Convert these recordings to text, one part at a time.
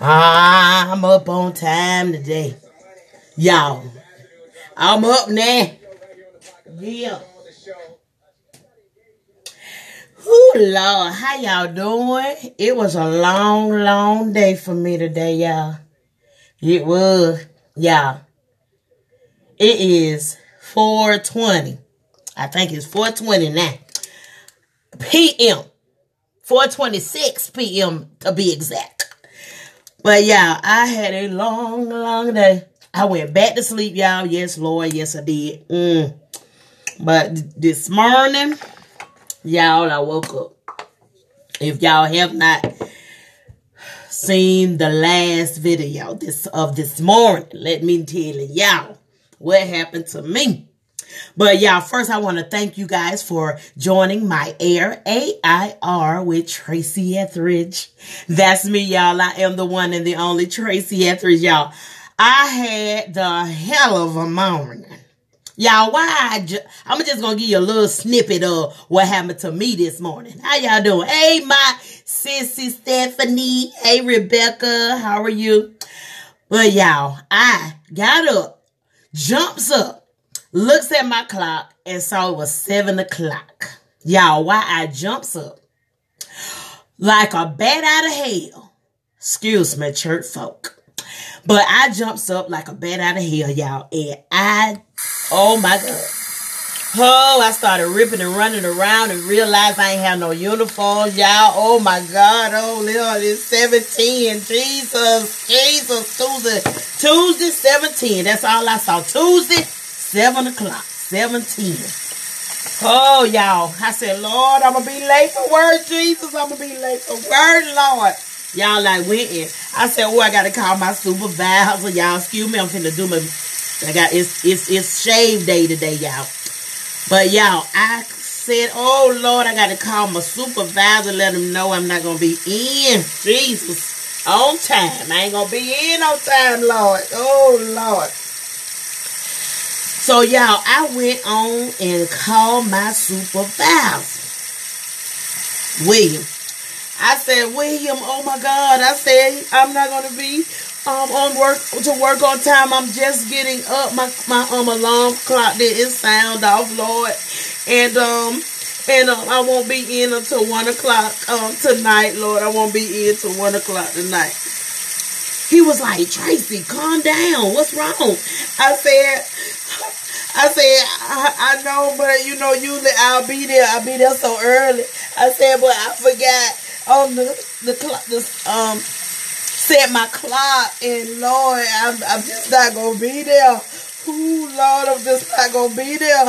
I'm up on time today. Y'all, I'm up now. Yeah. Ooh, Lord, how y'all doing? It was a long, long day for me today, y'all. It was, y'all. It is 420. I think it's 420 now. PM. 426 PM to be exact. But y'all, I had a long, long day. I went back to sleep, y'all. Yes, Lord. Yes, I did. Mm. But this morning, y'all, I woke up. If y'all have not seen the last video this of this morning, let me tell y'all what happened to me. But y'all, first I want to thank you guys for joining my Air AIR with Tracy Etheridge. That's me, y'all. I am the one and the only Tracy Etheridge, y'all. I had the hell of a morning. Y'all, why I ju- I'm just gonna give you a little snippet of what happened to me this morning. How y'all doing? Hey, my sissy Stephanie. Hey, Rebecca. How are you? But y'all, I got up, jumps up, looks at my clock, and saw it was seven o'clock. Y'all, why I jumps up like a bat out of hell. Excuse me, church folk. But I jumps up like a bat out of hell, y'all. And I, oh my God. Oh, I started ripping and running around and realized I ain't have no uniform, y'all. Oh my God. Oh, Lord, it's 17. Jesus, Jesus, Tuesday. Tuesday, 17. That's all I saw. Tuesday, 7 o'clock. 17. Oh, y'all. I said, Lord, I'm going to be late for work, Jesus. I'm going to be late for work, Lord. Y'all like went in. I said, oh, I gotta call my supervisor. Y'all, excuse me, I'm finna do my I got it's it's it's shave day today, y'all. But y'all, I said, oh Lord, I gotta call my supervisor, let him know I'm not gonna be in. Jesus. On time. I ain't gonna be in on time, Lord. Oh Lord. So y'all, I went on and called my supervisor. William. I said, William, oh my God. I said, I'm not gonna be um on work to work on time. I'm just getting up. My my um alarm clock didn't sound off, Lord. And um and um, I won't be in until one o'clock um tonight, Lord. I won't be in till one o'clock tonight. He was like, Tracy, calm down. What's wrong? I said, I said, I, I know, but you know, usually I'll be there. I'll be there so early. I said, but I forgot on the the clock, um, set my clock, and Lord, I'm I'm just not gonna be there. Ooh, Lord, I'm just not gonna be there.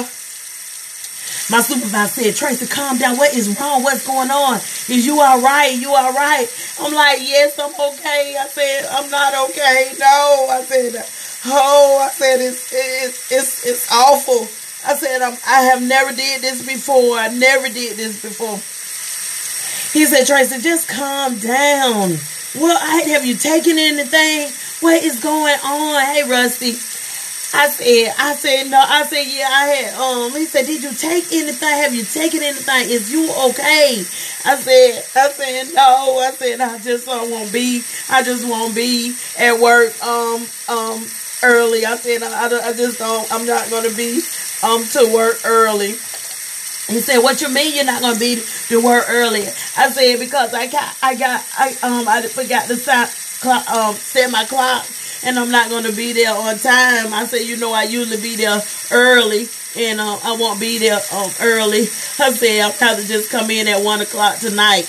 My supervisor said, Tracy, calm down. What is wrong? What's going on? Is you all right? You all right? I'm like, yes, I'm okay. I said, I'm not okay. No, I said, oh, I said, it's, it's, it's, it's awful. I said, I'm, I have never did this before. I never did this before. He said, Tracy, just calm down. Well, I, have you taken anything? What is going on? Hey, Rusty. I said, I said, no. I said, yeah, I had, um, he said, did you take anything? Have you taken anything? Is you okay? I said, I said, no. I said, I just uh, won't be, I just won't be at work, um, um, early. I said, I, I just don't, I'm not going to be, um, to work early. He said, "What you mean you're not gonna be to work early?" I said, "Because I got, I got, I um, I forgot to set, clock, um, set my clock, and I'm not gonna be there on time." I said, "You know, I usually be there early, and um, I won't be there um early." I said, "I'll have to just come in at one o'clock tonight."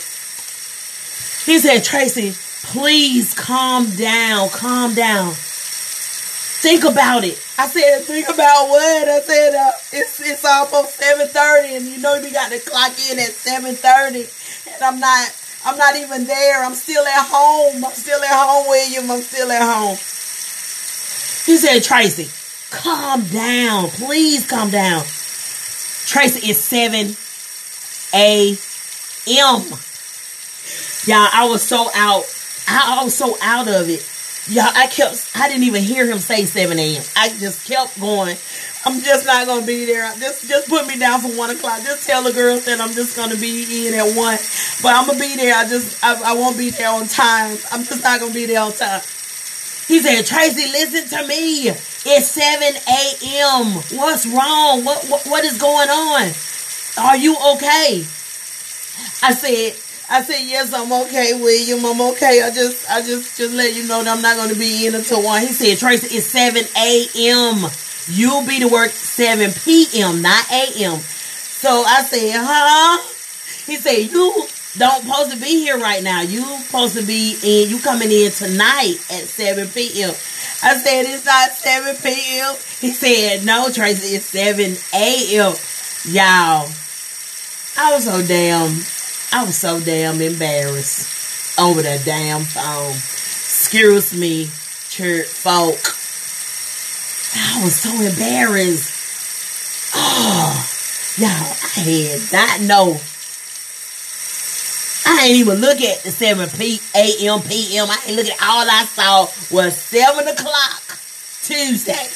He said, "Tracy, please calm down, calm down." Think about it. I said, think about what? I said, uh, it's it's almost seven thirty, and you know we got to clock in at seven thirty, and I'm not I'm not even there. I'm still at home. I'm still at home, William. I'm still at home. He said, Tracy, calm down, please calm down. Tracy, it's seven a.m. Y'all, I was so out. I was so out of it. Y'all, I kept, I didn't even hear him say 7 a.m. I just kept going. I'm just not gonna be there. Just just put me down for one o'clock. Just tell the girls that I'm just gonna be in at one. But I'm gonna be there. I just I, I won't be there on time. I'm just not gonna be there on time. He said, Tracy, listen to me. It's 7 a.m. What's wrong? What, what what is going on? Are you okay? I said, I said, yes, I'm okay, William. I'm okay. I just, I just, just let you know that I'm not to be in until one. He said, Tracy, it's 7 a.m. You'll be to work 7 p.m., not a.m. So I said, huh? He said, you don't supposed to be here right now. You supposed to be in, you coming in tonight at 7 p.m. I said, it's not 7 p.m. He said, no, Tracy, it's 7 a.m. Y'all, I was so damn I was so damn embarrassed over that damn phone. Excuse me, church folk. I was so embarrassed. Oh, y'all, I had not know. I ain't even look at the 7 p a.m. p.m. I ain't look at all I saw was 7 o'clock Tuesday.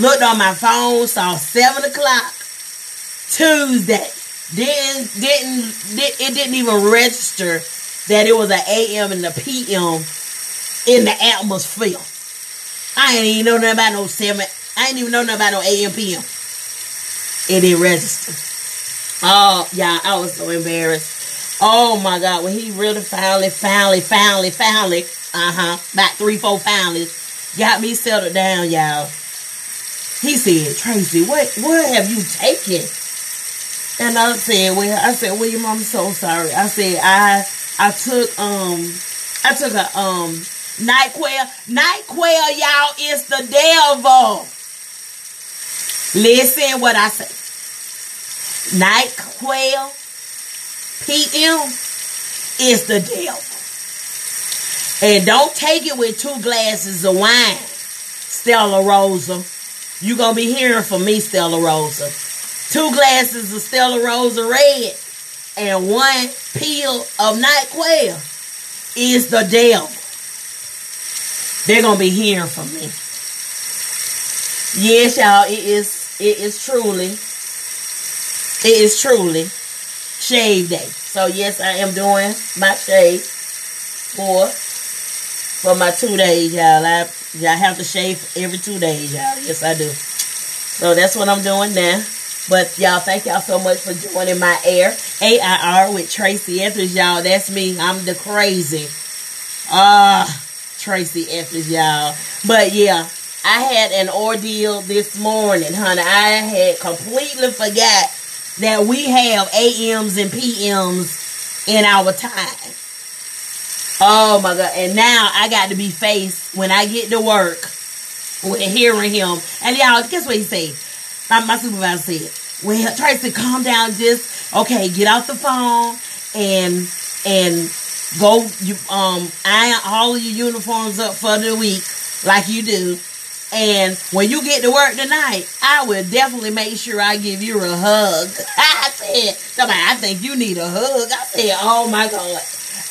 Looked on my phone, saw 7 o'clock Tuesday didn't didn't it didn't even register that it was an AM and a PM in the atmosphere. I ain't even know nothing about no seven. I ain't even know nothing about no AM PM. It didn't register. Oh y'all, I was so embarrassed. Oh my God, when he really finally, finally, finally, finally, uh huh, about three, four finally, got me settled down, y'all. He said, Tracy, what what have you taken? And I said, well, I said, William, I'm so sorry. I said, I, I took, um, I took a, um, NyQuil. NyQuil, y'all, is the devil. Listen what I say. NyQuil PM is the devil. And don't take it with two glasses of wine, Stella Rosa. You're going to be hearing from me, Stella Rosa two glasses of Stella Rosa Red, and one pill of NyQuil is the devil. They're gonna be hearing from me. Yes, y'all, it is it is truly, it is truly shave day. So yes, I am doing my shave for for my two days, y'all. I I have to shave every two days, y'all. Yes, I do. So that's what I'm doing now. But y'all, thank y'all so much for joining my air. AIR with Tracy Etheridge, y'all. That's me. I'm the crazy. Ah, uh, Tracy Etheridge, y'all. But yeah, I had an ordeal this morning, honey. I had completely forgot that we have AMs and PMs in our time. Oh my God. And now I got to be faced when I get to work with hearing him. And y'all, guess what he said? My, my supervisor said, well, Tracy, calm down. Just, okay, get out the phone and, and go, you, um, iron all of your uniforms up for the week like you do. And when you get to work tonight, I will definitely make sure I give you a hug. I said, somebody, I think you need a hug. I said, oh my God.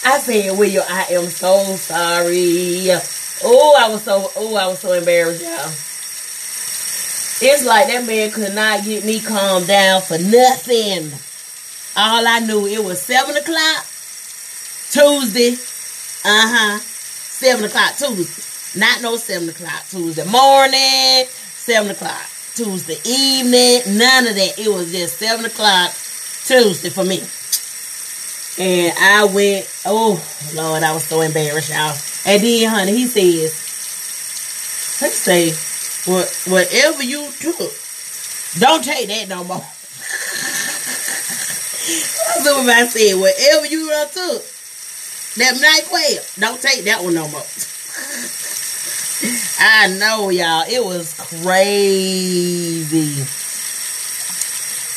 I said, Will, you I am so sorry. Oh, I was so, oh, I was so embarrassed, y'all. It's like that man could not get me calmed down for nothing. All I knew, it was 7 o'clock Tuesday. Uh-huh. 7 o'clock Tuesday. Not no 7 o'clock Tuesday morning, 7 o'clock Tuesday evening, none of that. It was just 7 o'clock Tuesday for me. And I went, oh, Lord, I was so embarrassed, y'all. And then, honey, he says, let's say, what, whatever you took, don't take that no more. Supervisor said, whatever you took, that NyQuil, don't take that one no more. I know, y'all. It was crazy.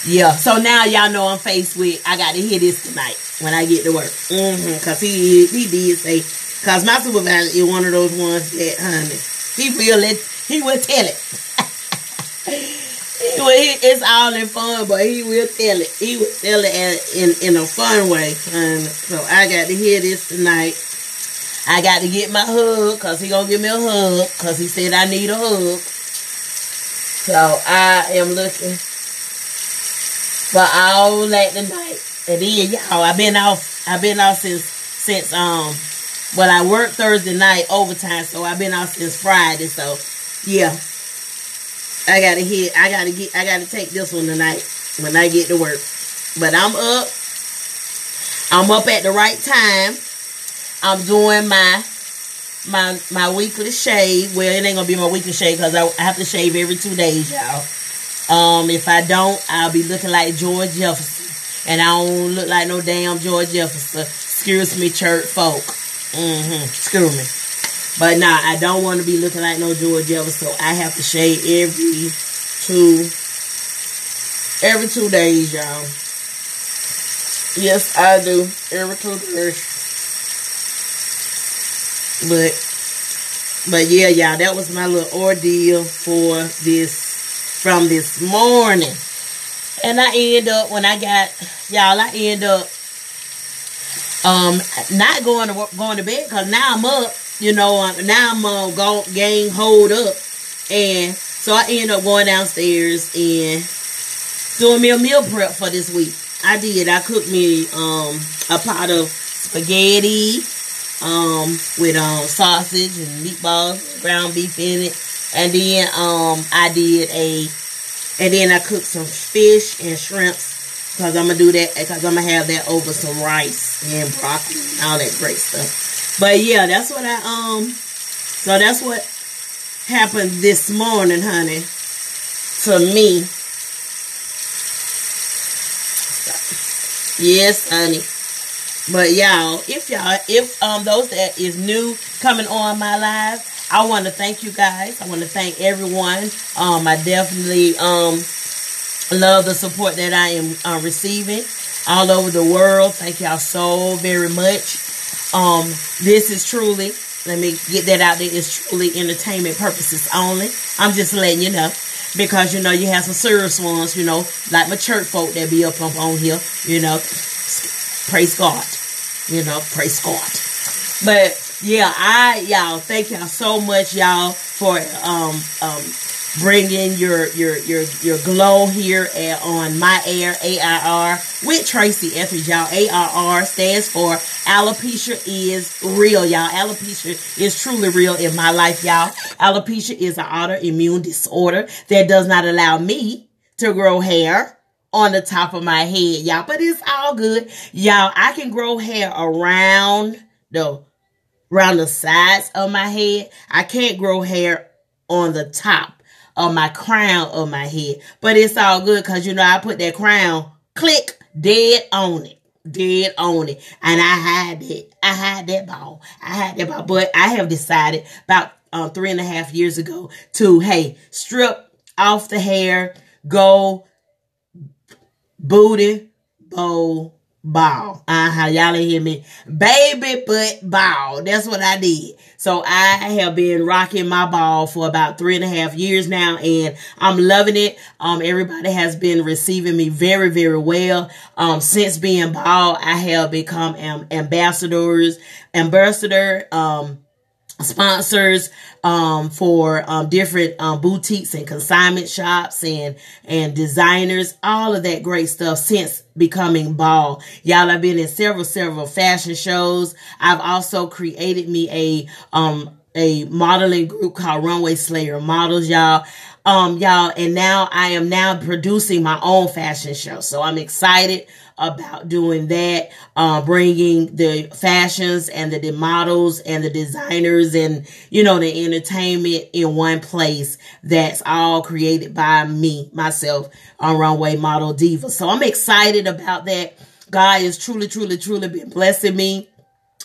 Yeah, so now y'all know I'm faced with, I got to hear this tonight when I get to work. Mm-hmm, Because he, he did say, because my supervisor is one of those ones that, honey, he will let he will tell it. He it's all in fun, but he will tell it. He will tell it in, in a fun way. And so I got to hear this tonight. I got to get my hug because he to give me a hug because he said I need a hug. So I am looking for all that tonight. And then y'all, I've been off. I've been off since since um. Well, I worked Thursday night overtime, so I've been off since Friday. So yeah, I gotta hit. I gotta get. I gotta take this one tonight when I get to work. But I'm up. I'm up at the right time. I'm doing my my my weekly shave. Well, it ain't gonna be my weekly shave because I, I have to shave every two days, y'all. Um, if I don't, I'll be looking like George Jefferson, and I don't look like no damn George Jefferson. Excuse me, church folk. Mm-hmm. Excuse me. But nah, I don't want to be looking like no George Jefferson, so I have to shave every two every two days, y'all. Yes, I do. Every two days. But but yeah, y'all, that was my little ordeal for this from this morning. And I end up when I got y'all, I end up um not going to going to bed because now I'm up. You know, now I'm uh, going gang hold up, and so I end up going downstairs and doing me a meal prep for this week. I did. I cooked me um a pot of spaghetti um, with um, sausage and meatballs, ground beef in it. And then um, I did a, and then I cooked some fish and shrimps because I'm gonna do that because I'm gonna have that over some rice and broccoli all that great stuff. But yeah, that's what I um, so that's what happened this morning, honey, to me. Yes, honey. But y'all, if y'all, if um those that is new coming on my live, I want to thank you guys. I want to thank everyone. Um, I definitely um love the support that I am uh, receiving all over the world. Thank y'all so very much. Um, this is truly, let me get that out there. It's truly entertainment purposes only. I'm just letting you know because you know you have some serious ones, you know, like my church folk that be up, up on here, you know. Praise God. You know, praise God. But yeah, I y'all thank y'all so much, y'all, for um um bringing your your your your glow here at, on my air AIR with Tracy Etheridge, y'all. AIR stands for alopecia is real, y'all. Alopecia is truly real in my life, y'all. Alopecia is an autoimmune disorder that does not allow me to grow hair on the top of my head, y'all. But it's all good. Y'all, I can grow hair around the around the sides of my head. I can't grow hair on the top of my crown on my head. But it's all good because you know I put that crown click dead on it. Dead on it. And I had it. I had that ball. I had that ball. But I have decided about um, three and a half years ago to, hey, strip off the hair, go booty, bow, ball. Uh-huh. Y'all hear me. Baby butt ball. That's what I did. So I have been rocking my ball for about three and a half years now and I'm loving it. Um, everybody has been receiving me very, very well. Um, since being bald, I have become um, ambassadors, ambassador, um, sponsors um, for um, different um, boutiques and consignment shops and and designers all of that great stuff since becoming bald y'all i've been in several several fashion shows. I've also created me a um a modeling group called runway slayer models y'all. Um y'all and now i am now producing my own fashion show. So i'm excited about doing that, uh, bringing the fashions and the, the models and the designers and, you know, the entertainment in one place that's all created by me, myself, on Runway Model Diva. So I'm excited about that. God has truly, truly, truly been blessing me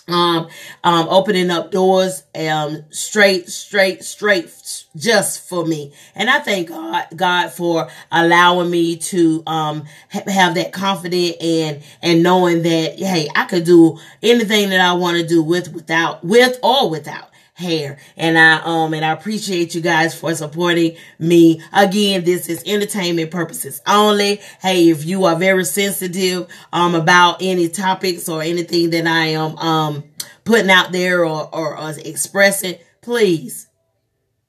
um, um, opening up doors, um, straight, straight, straight, just for me. And I thank God, God for allowing me to, um, ha- have that confidence and, and knowing that, hey, I could do anything that I want to do with, without, with or without hair. And I um and I appreciate you guys for supporting me. Again, this is entertainment purposes only. Hey, if you are very sensitive um about any topics or anything that I am um putting out there or or, or expressing, please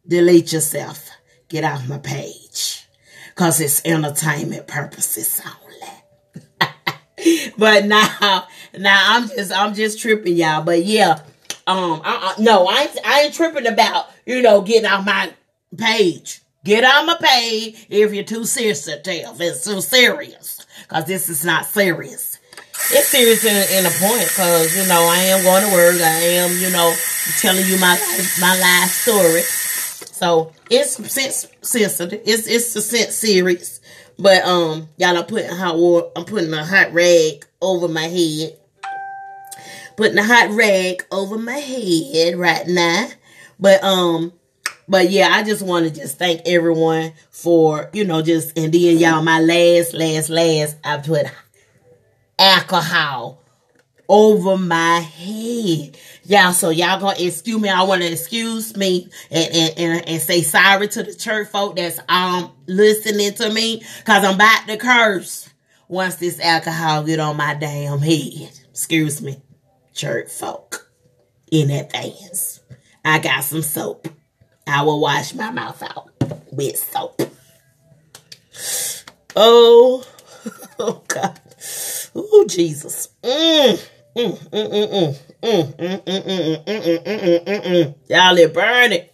delete yourself get off my page. Cause it's entertainment purposes only. but now, now I'm just, I'm just tripping y'all. But yeah, um, I, I, no, I ain't, I ain't tripping about, you know, getting off my page. Get on my page if you're too serious sensitive. If it's too serious. Cause this is not serious. It's serious in, in a point because, you know, I am going to work. I am, you know, telling you my my life story. So it's sensitive. It's, it's a sense series. But, um, y'all, I'm putting hot water, I'm putting a hot rag over my head. Putting a hot rag over my head right now. But, um, but yeah, I just want to just thank everyone for, you know, just, and then y'all, my last, last, last, I put alcohol over my head. Y'all, so y'all gonna excuse me. I want to excuse me and, and, and, and, say sorry to the church folk that's um listening to me. Cause I'm about to curse once this alcohol get on my damn head. Excuse me, church folk in advance. I got some soap. I will wash my mouth out with soap. Oh, oh God. Oh, Jesus. Y'all it burning.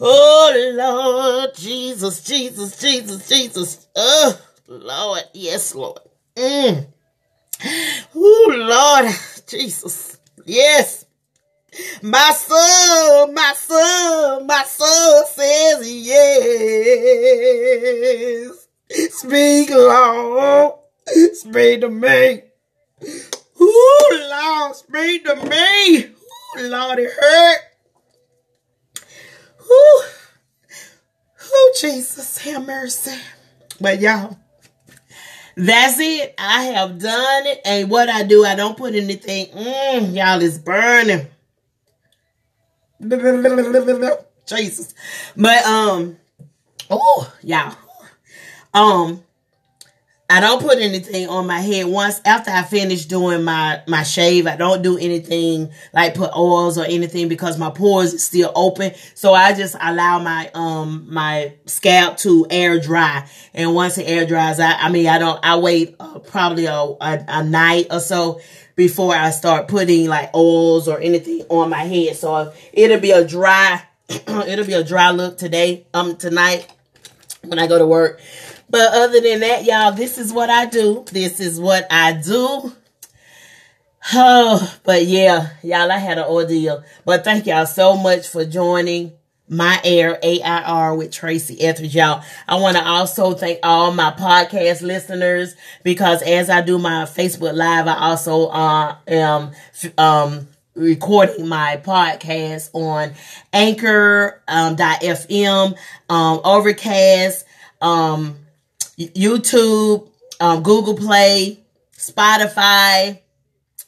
Oh, Lord. Jesus, Jesus, Jesus, Jesus. Oh, Lord. Yes, Lord. Mm. Oh, Lord. Jesus. Yes. My soul, my soul, my soul says yes. Speak, Lord. Speak to me. Ooh, Lord, speak to me. Ooh, Lord, it hurt. Ooh. Ooh, Jesus, have mercy. But y'all, that's it. I have done it. And what I do, I don't put anything. Mm, y'all, it's burning. Jesus. But um, oh y'all. Um, I don't put anything on my head once after I finish doing my my shave. I don't do anything like put oils or anything because my pores still open. So I just allow my um my scalp to air dry. And once it air dries, I I mean I don't I wait uh, probably a, a a night or so before I start putting like oils or anything on my head. So it'll be a dry it'll be a dry look today um tonight when I go to work. But other than that, y'all, this is what I do. This is what I do. Oh, but yeah, y'all, I had an ordeal. But thank y'all so much for joining my air AIR with Tracy Etheridge, y'all. I want to also thank all my podcast listeners because as I do my Facebook live, I also uh, am um, recording my podcast on Anchor um, .fm, um, Overcast, um, YouTube, um, Google Play, Spotify.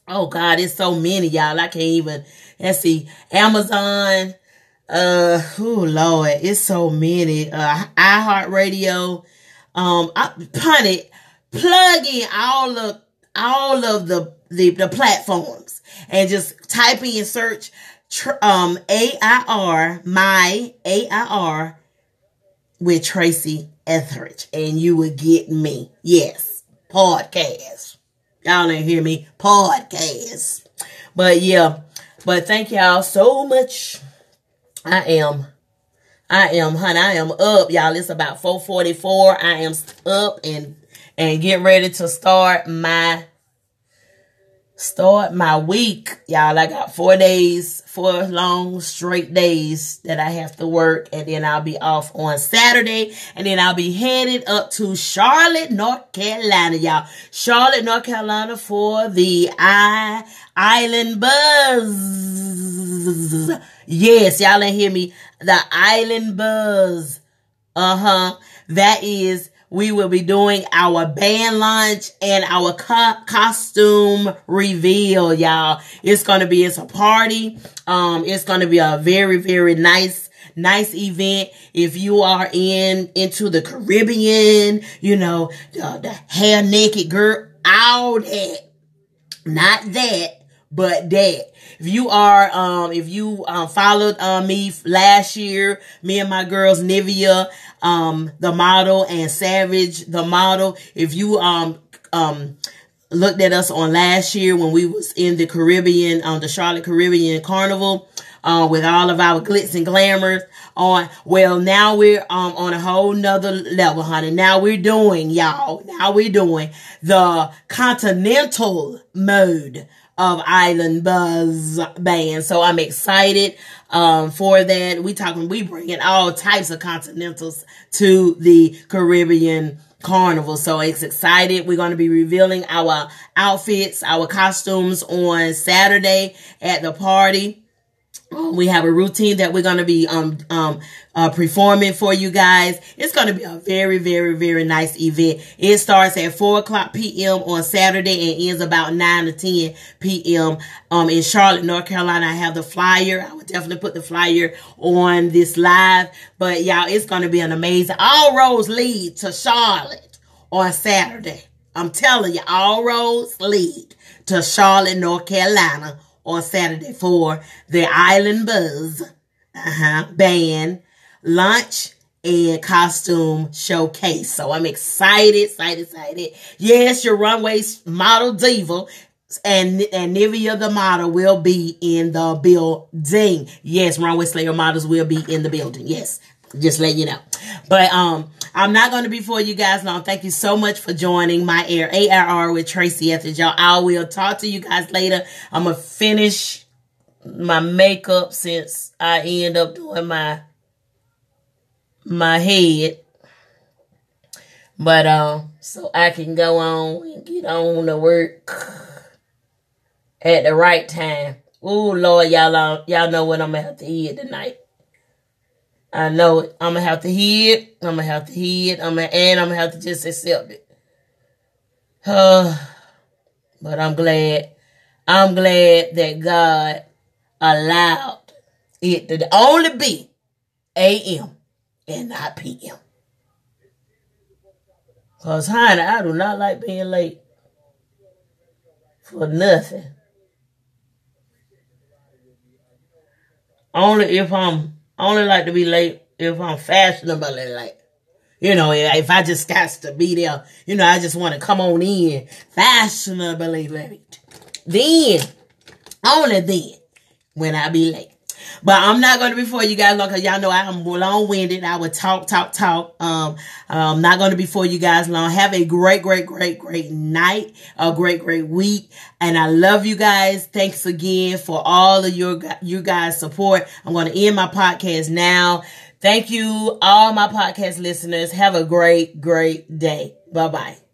Oh God, it's so many, y'all. I can't even. Let's see, Amazon. Uh, oh Lord, it's so many. Uh, iHeartRadio. Um, I, pun it, plug in all of all of the the, the platforms and just type in search um AIR my AIR with Tracy Etheridge, and you will get me. Yes, podcast. Y'all didn't hear me. Podcast. But yeah, but thank y'all so much. I am, I am, honey, I am up, y'all. It's about 444. I am up and, and get ready to start my start my week. Y'all, I got four days, four long straight days that I have to work. And then I'll be off on Saturday. And then I'll be headed up to Charlotte, North Carolina, y'all. Charlotte, North Carolina for the I Island Buzz. Yes, y'all ain't hear me. The Island Buzz. Uh-huh. That is we will be doing our band launch and our co- costume reveal, y'all. It's going to be, it's a party. Um, it's going to be a very, very nice, nice event. If you are in, into the Caribbean, you know, the, the hair naked girl, all that, not that, but that. If you are, um, if you um, followed uh, me last year, me and my girls, Nivea, um, the model, and Savage, the model. If you um um looked at us on last year when we was in the Caribbean, on um, the Charlotte Caribbean Carnival, uh, with all of our glitz and glamours on. Well, now we're um on a whole nother level, honey. Now we're doing, y'all. Now we're doing the continental mode of Island Buzz Band. So I'm excited um, for that. We talking, we bringing all types of continentals to the Caribbean Carnival. So it's excited. We're going to be revealing our outfits, our costumes on Saturday at the party. We have a routine that we're going to be um um uh, performing for you guys. It's going to be a very very very nice event. It starts at four o'clock p.m. on Saturday and ends about nine to ten p.m. um in Charlotte, North Carolina. I have the flyer. I would definitely put the flyer on this live. But y'all, it's going to be an amazing. All roads lead to Charlotte on Saturday. I'm telling you, all roads lead to Charlotte, North Carolina on Saturday for the Island Buzz uh-huh, band lunch and costume showcase. So I'm excited, excited, excited. Yes, your runway model diva and and Nivea the model will be in the building. Yes, runway slayer models will be in the building. Yes, just let you know. But um, I'm not going to be for you guys long. Thank you so much for joining my air ARR with Tracy Etheridge. Y'all, I will talk to you guys later. I'm gonna finish my makeup since I end up doing my my head. But um, so I can go on and get on to work at the right time. Oh Lord, y'all y'all know what I'm gonna have to eat tonight. I know it. I'm gonna have to hear it. I'm gonna have to hear it. I'm gonna, and I'm gonna have to just accept it. Uh, but I'm glad. I'm glad that God allowed it to only be a.m. and not p.m. Cause honey, I do not like being late for nothing. Only if I'm I only like to be late if I'm fashionably late. You know, if I just got to be there, you know, I just want to come on in fashionably late. Then, only then, when I be late. But I'm not going to be for you guys long because y'all know I'm long winded. I would talk, talk, talk. Um, I'm not going to be for you guys long. Have a great, great, great, great night, a great, great week. And I love you guys. Thanks again for all of your, you guys support. I'm going to end my podcast now. Thank you, all my podcast listeners. Have a great, great day. Bye bye.